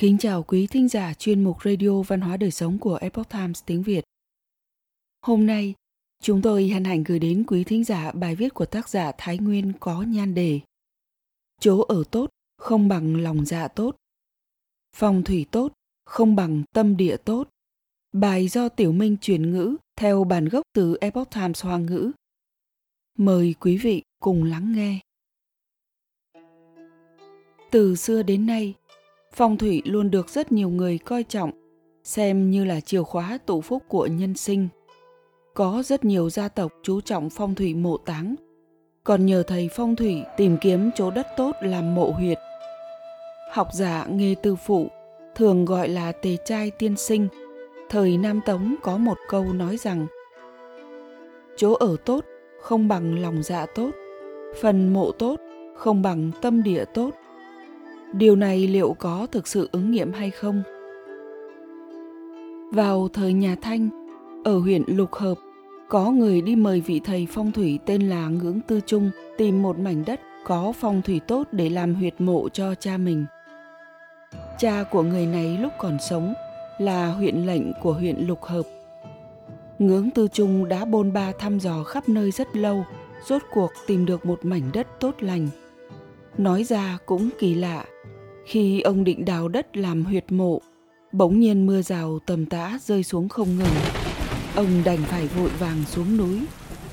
Kính chào quý thính giả chuyên mục Radio Văn hóa Đời Sống của Epoch Times tiếng Việt. Hôm nay, chúng tôi hân hạnh gửi đến quý thính giả bài viết của tác giả Thái Nguyên có nhan đề Chỗ ở tốt không bằng lòng dạ tốt. phòng thủy tốt không bằng tâm địa tốt. Bài do Tiểu Minh chuyển ngữ theo bản gốc từ Epoch Times Hoa ngữ. Mời quý vị cùng lắng nghe. Từ xưa đến nay, phong thủy luôn được rất nhiều người coi trọng, xem như là chìa khóa tụ phúc của nhân sinh. Có rất nhiều gia tộc chú trọng phong thủy mộ táng, còn nhờ thầy phong thủy tìm kiếm chỗ đất tốt làm mộ huyệt. Học giả nghề tư phụ thường gọi là tề trai tiên sinh. Thời Nam Tống có một câu nói rằng Chỗ ở tốt không bằng lòng dạ tốt, phần mộ tốt không bằng tâm địa tốt điều này liệu có thực sự ứng nghiệm hay không? Vào thời nhà thanh, ở huyện lục hợp, có người đi mời vị thầy phong thủy tên là ngưỡng tư trung tìm một mảnh đất có phong thủy tốt để làm huyệt mộ cho cha mình. Cha của người này lúc còn sống là huyện lệnh của huyện lục hợp. Ngưỡng tư trung đã bôn ba thăm dò khắp nơi rất lâu, rốt cuộc tìm được một mảnh đất tốt lành. Nói ra cũng kỳ lạ khi ông định đào đất làm huyệt mộ, bỗng nhiên mưa rào tầm tã rơi xuống không ngừng. Ông đành phải vội vàng xuống núi,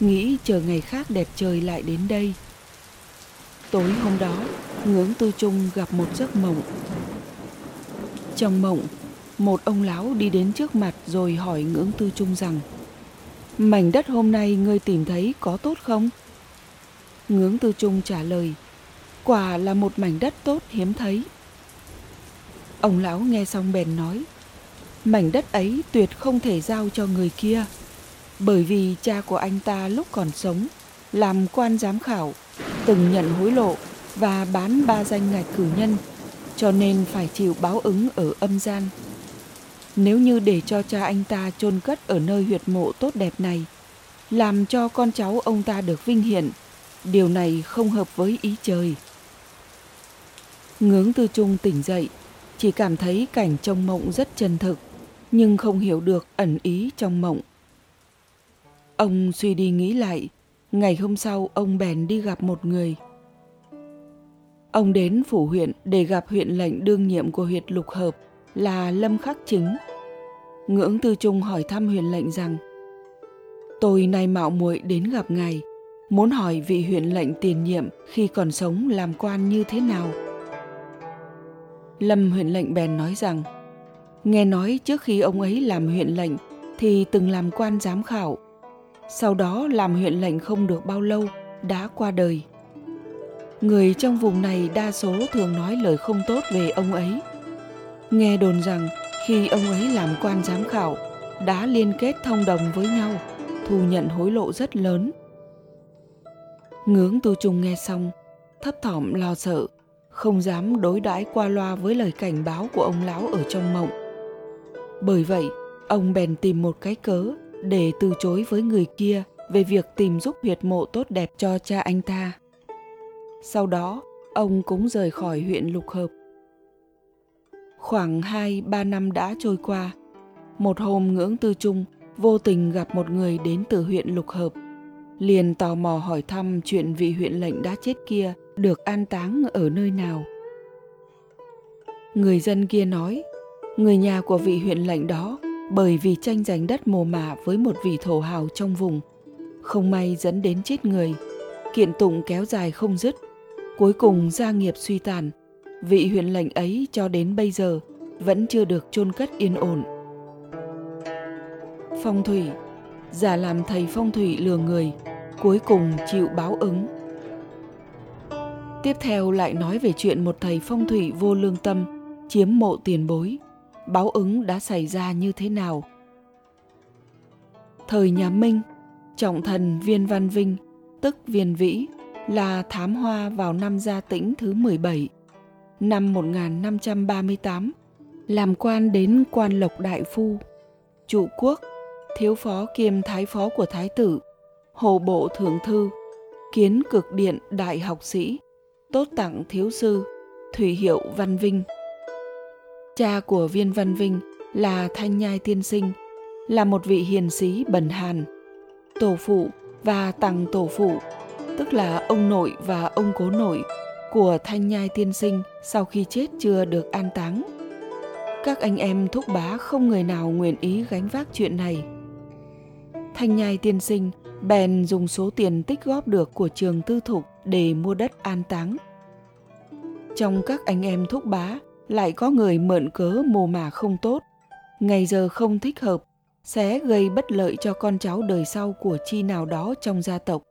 nghĩ chờ ngày khác đẹp trời lại đến đây. Tối hôm đó, ngưỡng tư trung gặp một giấc mộng. Trong mộng, một ông lão đi đến trước mặt rồi hỏi ngưỡng tư trung rằng Mảnh đất hôm nay ngươi tìm thấy có tốt không? Ngưỡng tư trung trả lời Quả là một mảnh đất tốt hiếm thấy. Ông lão nghe xong bèn nói, mảnh đất ấy tuyệt không thể giao cho người kia, bởi vì cha của anh ta lúc còn sống làm quan giám khảo, từng nhận hối lộ và bán ba danh ngạch cử nhân, cho nên phải chịu báo ứng ở âm gian. Nếu như để cho cha anh ta chôn cất ở nơi huyệt mộ tốt đẹp này, làm cho con cháu ông ta được vinh hiển, điều này không hợp với ý trời. Ngưỡng tư trung tỉnh dậy, chỉ cảm thấy cảnh trong mộng rất chân thực, nhưng không hiểu được ẩn ý trong mộng. Ông suy đi nghĩ lại, ngày hôm sau ông bèn đi gặp một người. Ông đến phủ huyện để gặp huyện lệnh đương nhiệm của huyện Lục Hợp là Lâm Khắc Chính. Ngưỡng Tư Trung hỏi thăm huyện lệnh rằng Tôi nay mạo muội đến gặp ngài, muốn hỏi vị huyện lệnh tiền nhiệm khi còn sống làm quan như thế nào. Lâm huyện lệnh bèn nói rằng Nghe nói trước khi ông ấy làm huyện lệnh thì từng làm quan giám khảo. Sau đó làm huyện lệnh không được bao lâu, đã qua đời. Người trong vùng này đa số thường nói lời không tốt về ông ấy. Nghe đồn rằng khi ông ấy làm quan giám khảo, đã liên kết thông đồng với nhau, thu nhận hối lộ rất lớn. Ngưỡng tu trung nghe xong, thấp thỏm lo sợ, không dám đối đãi qua loa với lời cảnh báo của ông lão ở trong mộng. Bởi vậy, ông bèn tìm một cái cớ để từ chối với người kia về việc tìm giúp huyệt mộ tốt đẹp cho cha anh ta. Sau đó, ông cũng rời khỏi huyện Lục Hợp. Khoảng 2-3 năm đã trôi qua, một hôm ngưỡng tư trung vô tình gặp một người đến từ huyện Lục Hợp. Liền tò mò hỏi thăm chuyện vị huyện lệnh đã chết kia được an táng ở nơi nào. Người dân kia nói, người nhà của vị huyện lệnh đó bởi vì tranh giành đất mồ mả với một vị thổ hào trong vùng, không may dẫn đến chết người, kiện tụng kéo dài không dứt, cuối cùng gia nghiệp suy tàn, vị huyện lệnh ấy cho đến bây giờ vẫn chưa được chôn cất yên ổn. Phong thủy, giả làm thầy phong thủy lừa người, cuối cùng chịu báo ứng. Tiếp theo lại nói về chuyện một thầy phong thủy vô lương tâm chiếm mộ tiền bối, báo ứng đã xảy ra như thế nào. Thời nhà Minh, trọng thần Viên Văn Vinh, tức Viên Vĩ, là thám hoa vào năm Gia Tĩnh thứ 17, năm 1538, làm quan đến quan lộc đại phu, trụ quốc, thiếu phó kiêm thái phó của thái tử, hồ bộ thượng thư, kiến cực điện đại học sĩ, tốt tặng thiếu sư, thủy hiệu văn vinh. Cha của Viên Văn Vinh là Thanh Nhai Tiên Sinh, là một vị hiền sĩ bần hàn. Tổ phụ và tặng tổ phụ, tức là ông nội và ông cố nội của Thanh Nhai Tiên Sinh sau khi chết chưa được an táng. Các anh em thúc bá không người nào nguyện ý gánh vác chuyện này. Thanh Nhai Tiên Sinh bèn dùng số tiền tích góp được của trường tư thục để mua đất an táng. Trong các anh em thúc bá lại có người mượn cớ mồ mả không tốt, ngày giờ không thích hợp, sẽ gây bất lợi cho con cháu đời sau của chi nào đó trong gia tộc.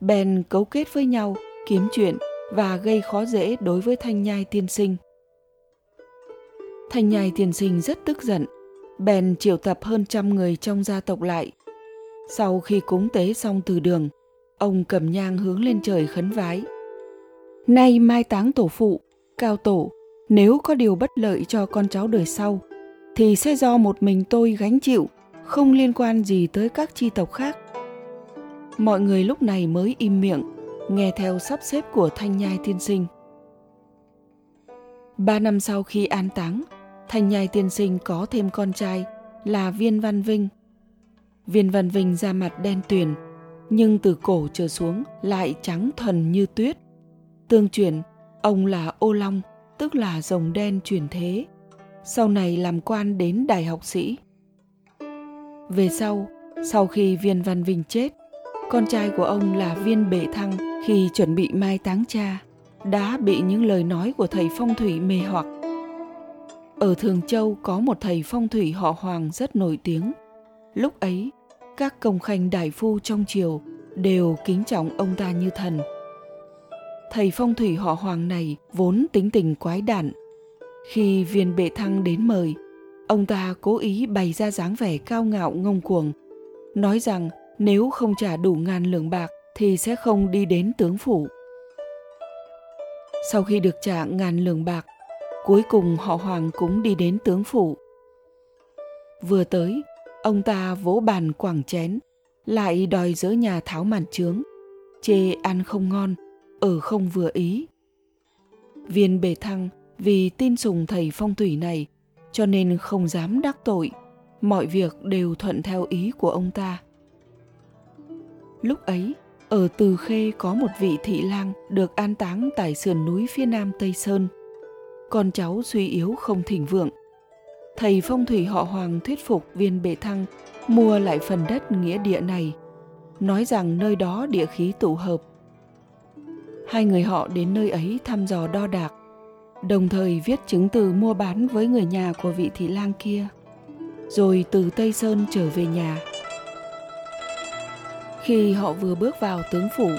Bèn cấu kết với nhau, kiếm chuyện và gây khó dễ đối với Thanh Nhai tiên sinh. Thanh Nhai tiên sinh rất tức giận, bèn triệu tập hơn trăm người trong gia tộc lại. Sau khi cúng tế xong từ đường, ông cầm nhang hướng lên trời khấn vái. Nay mai táng tổ phụ, cao tổ, nếu có điều bất lợi cho con cháu đời sau, thì sẽ do một mình tôi gánh chịu, không liên quan gì tới các chi tộc khác. Mọi người lúc này mới im miệng, nghe theo sắp xếp của Thanh Nhai tiên sinh. Ba năm sau khi an táng, Thanh Nhai tiên sinh có thêm con trai là Viên Văn Vinh. Viên Văn Vinh ra mặt đen tuyền, nhưng từ cổ trở xuống lại trắng thuần như tuyết. Tương truyền, ông là Ô Long, tức là rồng đen truyền thế. Sau này làm quan đến đại học sĩ. Về sau, sau khi Viên Văn Vinh chết, con trai của ông là Viên Bệ Thăng khi chuẩn bị mai táng cha đã bị những lời nói của thầy phong thủy mê hoặc. Ở Thường Châu có một thầy phong thủy họ Hoàng rất nổi tiếng. Lúc ấy, các công khanh đại phu trong triều đều kính trọng ông ta như thần. Thầy phong thủy họ Hoàng này vốn tính tình quái đản. Khi viên bệ thăng đến mời, ông ta cố ý bày ra dáng vẻ cao ngạo ngông cuồng, nói rằng nếu không trả đủ ngàn lượng bạc thì sẽ không đi đến tướng phủ. Sau khi được trả ngàn lượng bạc, cuối cùng họ Hoàng cũng đi đến tướng phủ. Vừa tới, ông ta vỗ bàn quảng chén, lại đòi dỡ nhà tháo màn trướng, chê ăn không ngon, ở không vừa ý. Viên bề thăng vì tin sùng thầy phong thủy này cho nên không dám đắc tội, mọi việc đều thuận theo ý của ông ta. Lúc ấy, ở Từ Khê có một vị thị lang được an táng tại sườn núi phía nam Tây Sơn. Con cháu suy yếu không thịnh vượng. Thầy phong thủy họ Hoàng thuyết phục viên bệ thăng mua lại phần đất nghĩa địa này, nói rằng nơi đó địa khí tụ hợp. Hai người họ đến nơi ấy thăm dò đo đạc, đồng thời viết chứng từ mua bán với người nhà của vị thị lang kia, rồi từ Tây Sơn trở về nhà. Khi họ vừa bước vào tướng phủ,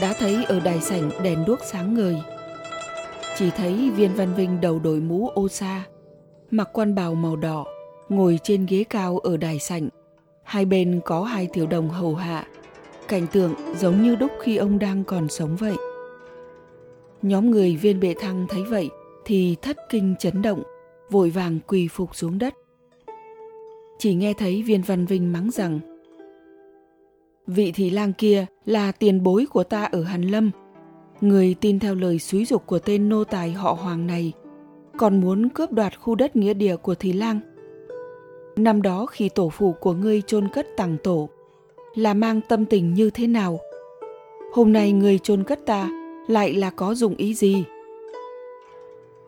đã thấy ở đài sảnh đèn đuốc sáng ngời. Chỉ thấy viên văn vinh đầu đội mũ ô sa, mặc quan bào màu đỏ, ngồi trên ghế cao ở đài sảnh. Hai bên có hai tiểu đồng hầu hạ, cảnh tượng giống như đúc khi ông đang còn sống vậy. Nhóm người viên bệ thăng thấy vậy thì thất kinh chấn động, vội vàng quỳ phục xuống đất. Chỉ nghe thấy viên văn vinh mắng rằng vị thị lang kia là tiền bối của ta ở Hàn Lâm. Người tin theo lời xúi dục của tên nô tài họ Hoàng này, còn muốn cướp đoạt khu đất nghĩa địa của thị lang. Năm đó khi tổ phụ của ngươi chôn cất tàng tổ, là mang tâm tình như thế nào? Hôm nay người chôn cất ta lại là có dụng ý gì?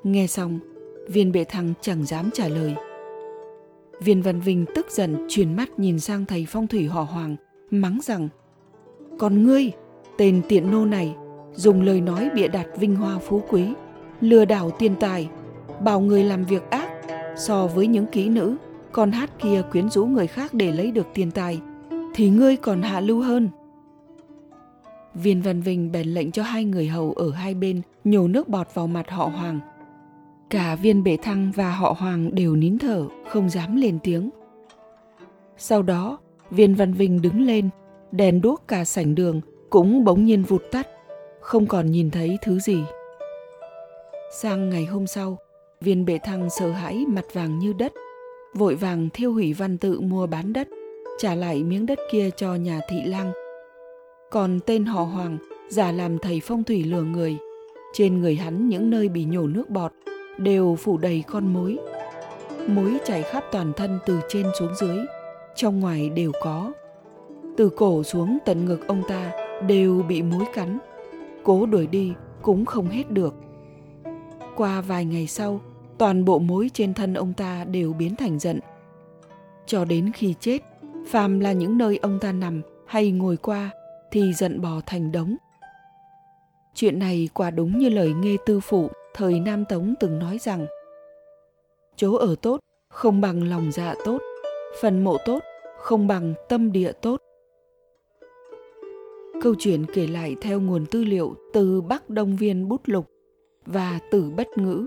Nghe xong, viên bệ thăng chẳng dám trả lời. Viên Văn Vinh tức giận chuyển mắt nhìn sang thầy phong thủy họ Hoàng – mắng rằng còn ngươi tên tiện nô này dùng lời nói bịa đặt vinh hoa phú quý lừa đảo tiền tài bảo người làm việc ác. So với những kỹ nữ con hát kia quyến rũ người khác để lấy được tiền tài thì ngươi còn hạ lưu hơn. Viên văn vinh bèn lệnh cho hai người hầu ở hai bên nhổ nước bọt vào mặt họ hoàng. Cả viên bệ thăng và họ hoàng đều nín thở không dám lên tiếng. Sau đó Viên Văn Vinh đứng lên, đèn đuốc cả sảnh đường cũng bỗng nhiên vụt tắt, không còn nhìn thấy thứ gì. Sang ngày hôm sau, viên bệ thăng sợ hãi mặt vàng như đất, vội vàng thiêu hủy văn tự mua bán đất, trả lại miếng đất kia cho nhà thị lang. Còn tên họ Hoàng giả làm thầy phong thủy lừa người, trên người hắn những nơi bị nhổ nước bọt đều phủ đầy con mối. Mối chảy khắp toàn thân từ trên xuống dưới, trong ngoài đều có. Từ cổ xuống tận ngực ông ta đều bị mối cắn. Cố đuổi đi cũng không hết được. Qua vài ngày sau, toàn bộ mối trên thân ông ta đều biến thành giận. Cho đến khi chết, phàm là những nơi ông ta nằm hay ngồi qua thì giận bò thành đống. Chuyện này quả đúng như lời nghe tư phụ thời Nam Tống từng nói rằng chỗ ở tốt không bằng lòng dạ tốt, phần mộ tốt không bằng tâm địa tốt. Câu chuyện kể lại theo nguồn tư liệu từ Bắc Đông Viên Bút Lục và Tử Bất Ngữ.